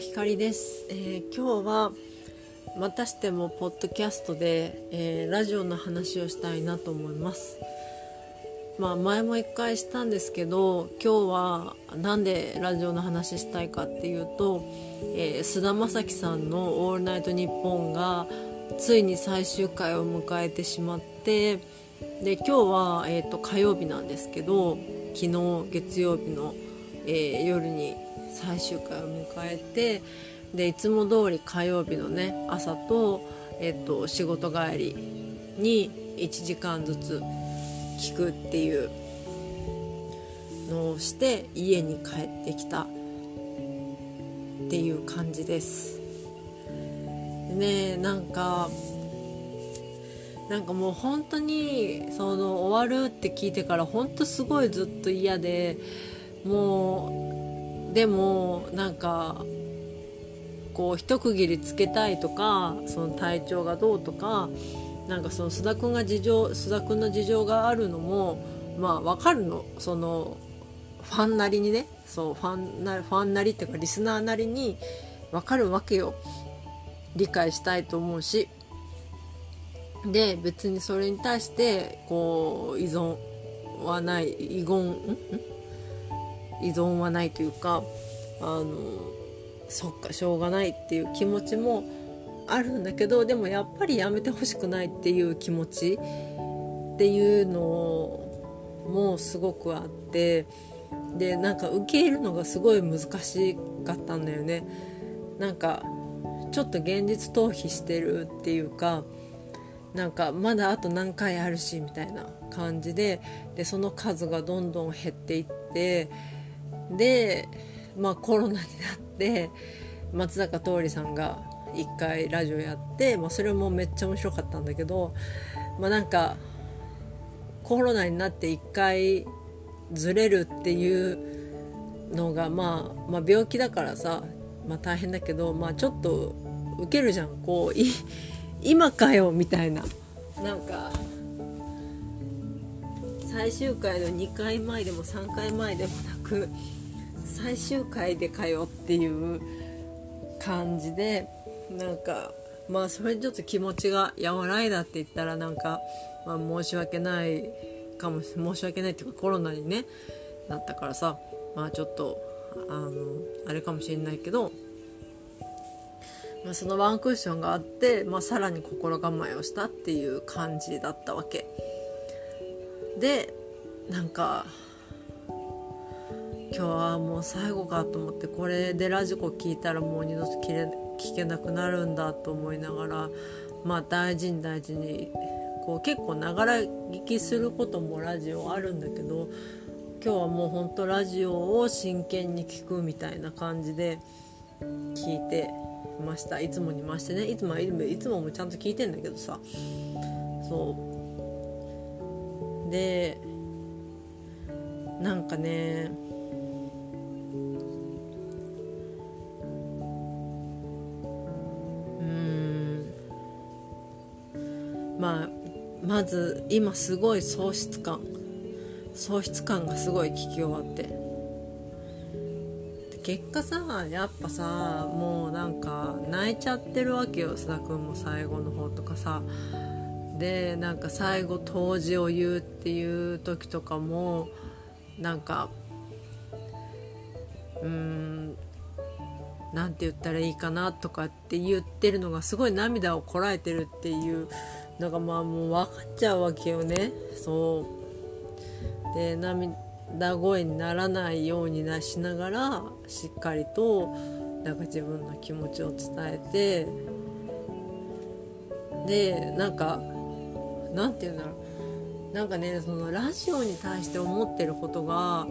ひかりです、えー、今日はまたしてもポッドキャストで、えー、ラジオの話をしたいなと思います。まあ前も一回したんですけど今日は何でラジオの話したいかっていうとえ菅、田将暉さんの「オールナイトニッポン」がついに最終回を迎えてしまってで今日は、えーと、火曜日なんですけど昨日月曜日の、えー、夜に最終回を迎えてでいつも通り火曜日のね朝と,、えーと、仕事帰りに1時間ずつ聞くっていうのをして家に帰ってきたっていう感じです。ねなんかなんかもう本当にその終わるって聞いてから本当すごいずっと嫌でもうでもなんかこう一区切りつけたいとかその体調がどうとかなんかその須田君が事情須田君の事情があるのもまあ分かるの。そのファンなりにね。そうファンなファンなりっていうかリスナーなりに分かるわけよ。理解したいと思うし。で別にそれに対してこう依存はない。依存？依存はないというかあのそっかしょうがないっていう気持ちもあるんだけどでもやっぱりやめてほしくないっていう気持ちっていうのもすごくあってでなんか受け入れるのがすごい難しかったんだよね。なんかちょっと現実逃避してるっていうかなんかまだあと何回あるしみたいな感じででその数がどんどん減っていってで、まあ、コロナになって松坂桃李さんが1回ラジオやって、まあ、それもめっちゃ面白かったんだけど、まあ、なんかコロナになって1回ずれるっていうのが、まあ、まあ病気だからさ、まあ、大変だけど、まあ、ちょっとウケるじゃん。こうい今かよみたいな。なんか最終回の2回前でも3回前でもなく最終回でかよっていう感じでなんかまあそれちょっと気持ちが和らいだって言ったらなんか、まあ、申し訳ないかも申し訳ないっていうかコロナにねなったからさまあちょっとあのあれかもしれないけどまあ、そのワンクッションがあって、まあ、さらに心構えをしたっていう感じだったわけ。でなんか今日はもう最後かと思ってこれでラジコ聞いたらもう二度と聞けなくなるんだと思いながらまあ大事に大事にこう結構ながら聞きすることもラジオあるんだけど今日はもうほんとラジオを真剣に聞くみたいな感じで聞いてました。いつもにましてね。いつもいつももちゃんと聞いてんだけどさ。そう。でなんかねまず今すごい喪失感。喪失感がすごい聞き終わって。結果さやっぱさもうなんか泣いちゃってるわけよ須田君も最後の方とかさ。でなんか最後当時を言うっていう時とかもなんかうーんなんて言ったらいいかなとかって言ってるのがすごい涙をこらえてるっていうのがまあもう分かっちゃうわけよね。そう。で涙声にならないようになしながらしっかりとなんか自分の気持ちを伝えて。でなんかなんて言うんだろう。なんかねそのラジオに対して思ってることが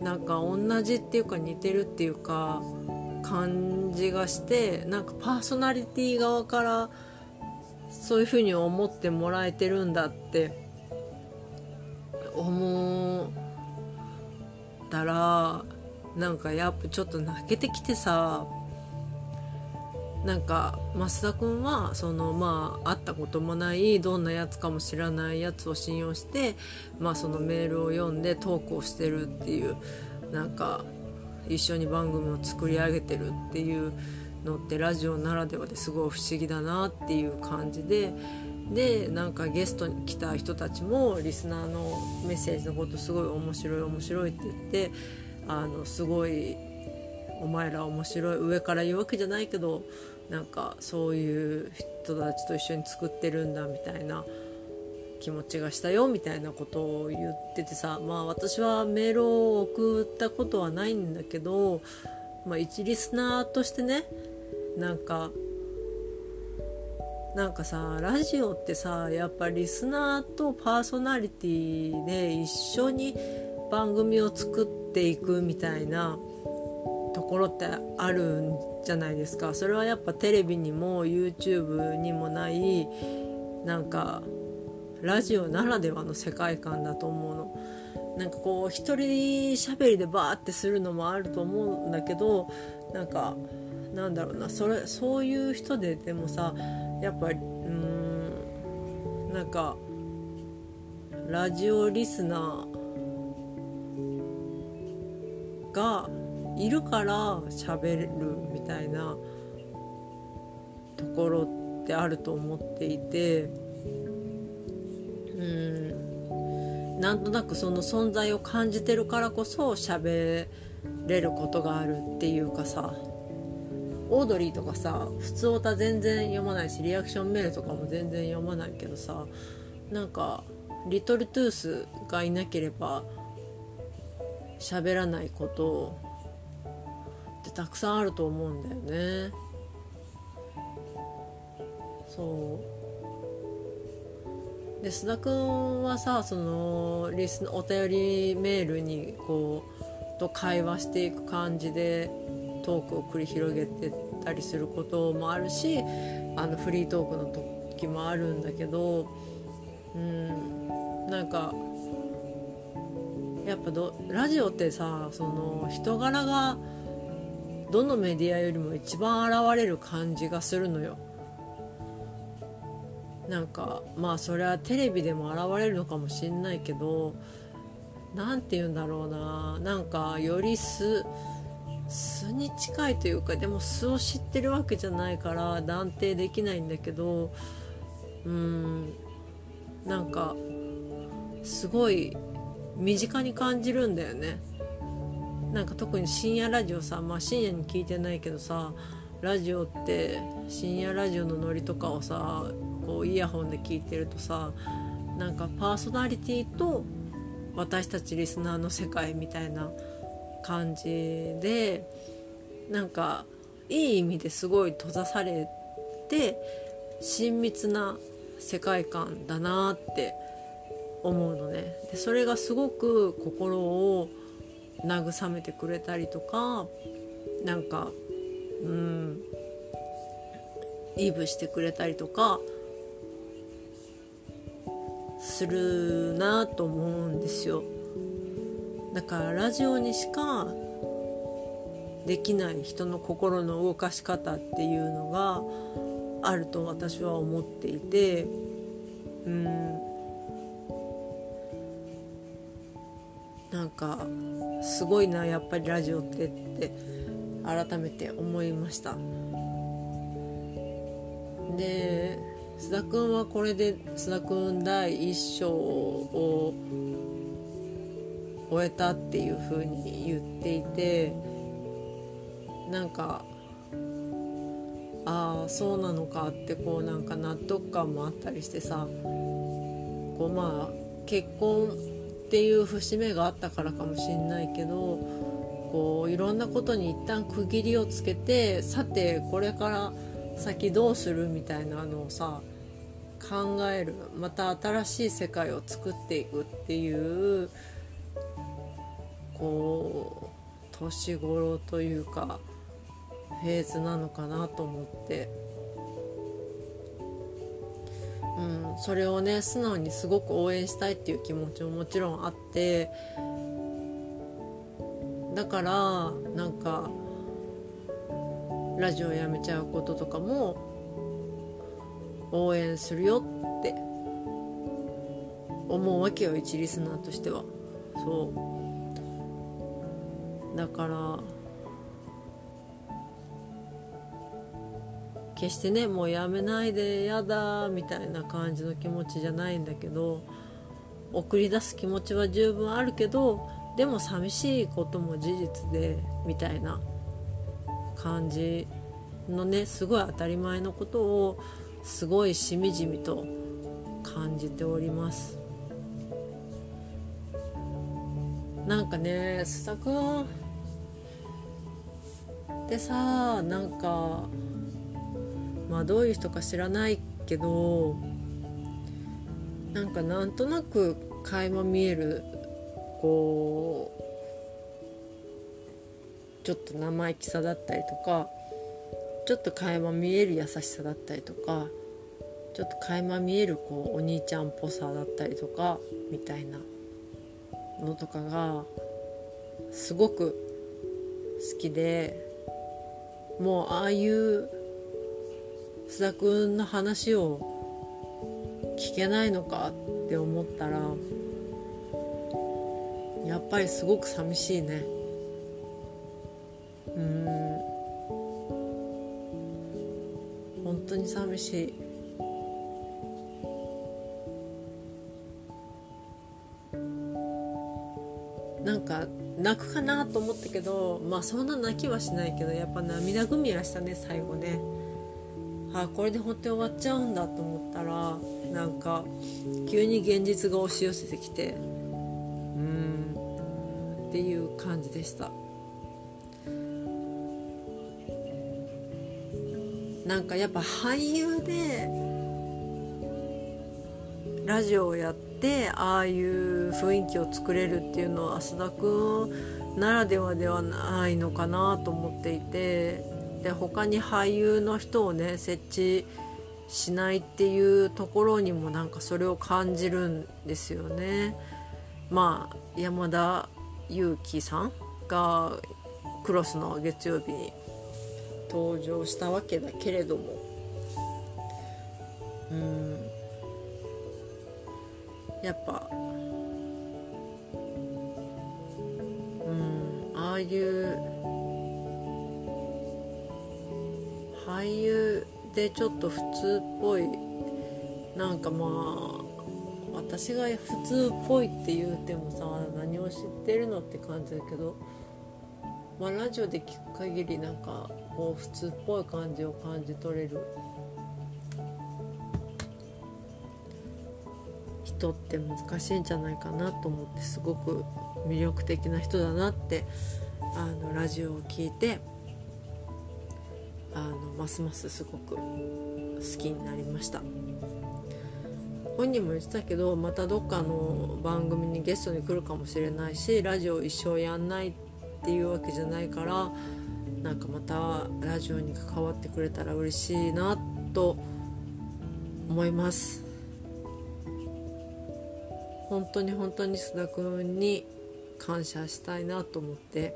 なんか同じっていうか似てるっていうか感じがしてなんかパーソナリティ側からそういうふうに思ってもらえてるんだって思ったらなんかやっぱちょっと泣けてきてさなんか増田君はそのまあ会ったこともないどんなやつかも知らないやつを信用して、まあ、そのメールを読んでトークをしてるっていうなんか一緒に番組を作り上げてるっていうのってラジオならではですごい不思議だなっていう感じででなんかゲストに来た人たちもリスナーのメッセージのことすごい面白い面白いって言ってあのすごいお前ら面白い上から言うわけじゃないけどなんかそういう人たちと一緒に作ってるんだみたいな気持ちがしたよみたいなことを言っててさまあ私はメールを送ったことはないんだけど、まあ、一リスナーとしてねなんかなんかさラジオってさやっぱリスナーとパーソナリティで一緒に番組を作っていくみたいなところってあるんじゃないですか。それはやっぱテレビにも YouTube にもないなんかラジオならではの世界観だと思うの。なんかこう一人喋りでバーってするのもあると思うんだけどなんかなんだろうな。それそういう人ででもさやっぱりうんなんかラジオリスナーがいるから喋るみたいなところってあると思っていて。うん。なんとなくその存在を感じてるからこそ喋れることがあるっていうかさオードリーとかさ普通歌全然読まないしリアクションメールとかも全然読まないけどさなんかリトルトゥースがいなければ喋らないことってたくさんあると思うんだよね。そう。で須田君はさそのリスお便りメールにこうと会話していく感じでトークを繰り広げてたりすることもあるしあのフリートークの時もあるんだけどうんなんかやっぱどラジオってさその人柄がどのメディアよりも一番現れる感じがするのよ。なんかまあそれはテレビでも現れるのかもしんないけど何て言うんだろうな。なんかより素素に近いというかでも素を知ってるわけじゃないから断定できないんだけどうんなんかすごい身近に感じるんだよね。なんか特に深夜ラジオさまあ深夜に聞いてないけどさラジオって深夜ラジオのノリとかをさこうイヤホンで聞いてるとさなんかパーソナリティと私たちリスナーの世界みたいな感じでなんかいい意味ですごい閉ざされて親密な世界観だなって思うのね。でそれがすごく心を慰めてくれたりとかなんかうんイーブしてくれたりとかするなと思うんですよ。だからラジオにしかできない人の心の動かし方っていうのがあると私は思っていてうんなんかすごいなやっぱりラジオってって改めて思いましたで須田君はこれで須田君第1章を終えたっていう風に言っていてなんかああそうなのかってこうなんか納得感もあったりしてさこうまあ結婚っていう節目があったからかもしんないけどこういろんなことに一旦区切りをつけてさてこれから先どうするみたいなのをさ考えるまた新しい世界を作っていくっていうこう年頃というかフェーズなのかなと思って、うん、それをね素直にすごく応援したいっていう気持ちももちろんあって。だからなんかラジオやめちゃうこととかも応援するよって思うわけよ一リスナーとしては。そう。だから決してねもうやめないでやだみたいな感じの気持ちじゃないんだけど送り出す気持ちは十分あるけどでも寂しいことも事実でみたいな感じのねすごい当たり前のことをすごいしみじみと感じております。なんかね須田君ってさなんかまあどういう人か知らないけどなんかなんとなく垣間見えるこうちょっと生意気さだったりとかちょっと垣間見える優しさだったりとかちょっと垣間見えるこうお兄ちゃんっぽさだったりとかみたいなのとかがすごく好きでもうああいう須田君の話を聞けないのかって思ったらやっぱりすごく寂しいね。寂しい。なんか泣くかなと思ったけどまあそんな泣きはしないけどやっぱ涙ぐみはしたね最後ね。あこれで本当に終わっちゃうんだと思ったらなんか急に現実が押し寄せてきてうんっていう感じでした。なんかやっぱ俳優でラジオをやってああいう雰囲気を作れるっていうのは浅田君ならではではないのかなと思っていてで他に俳優の人をね設置しないっていうところにもなんかそれを感じるんですよね。まあ山田裕貴さんがクロスの月曜日に登場したわけだけれども。うん。やっぱ。うん。ああいう俳優でちょっと普通っぽい。なんかまあ私が普通っぽいって言うてもさ何を知ってるのって感じだけど、まあ、ラジオで聞く限りなんかこう普通っぽい感じを感じ取れる。人って難しいんじゃないかなと思ってすごく魅力的な人だなってあのラジオを聞いてあのますますすごく好きになりました。本人も言ってたけどまたどっかの番組にゲストに来るかもしれないしラジオ一生やんないってていうわけじゃないからなんかまたラジオに関わってくれたら嬉しいなと思います。本当に本当に須田君に感謝したいなと思って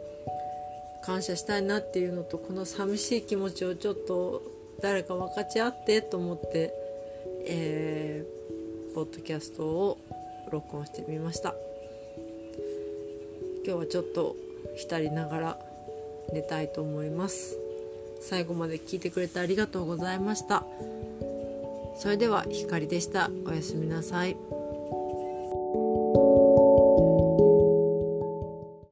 感謝したいなっていうのとこの寂しい気持ちをちょっと誰か分かち合ってと思って、えー、ポッドキャストを録音してみました。今日はちょっと浸りながら寝たいと思います。最後まで聞いてくれてありがとうございました。それでは光でした。おやすみなさい。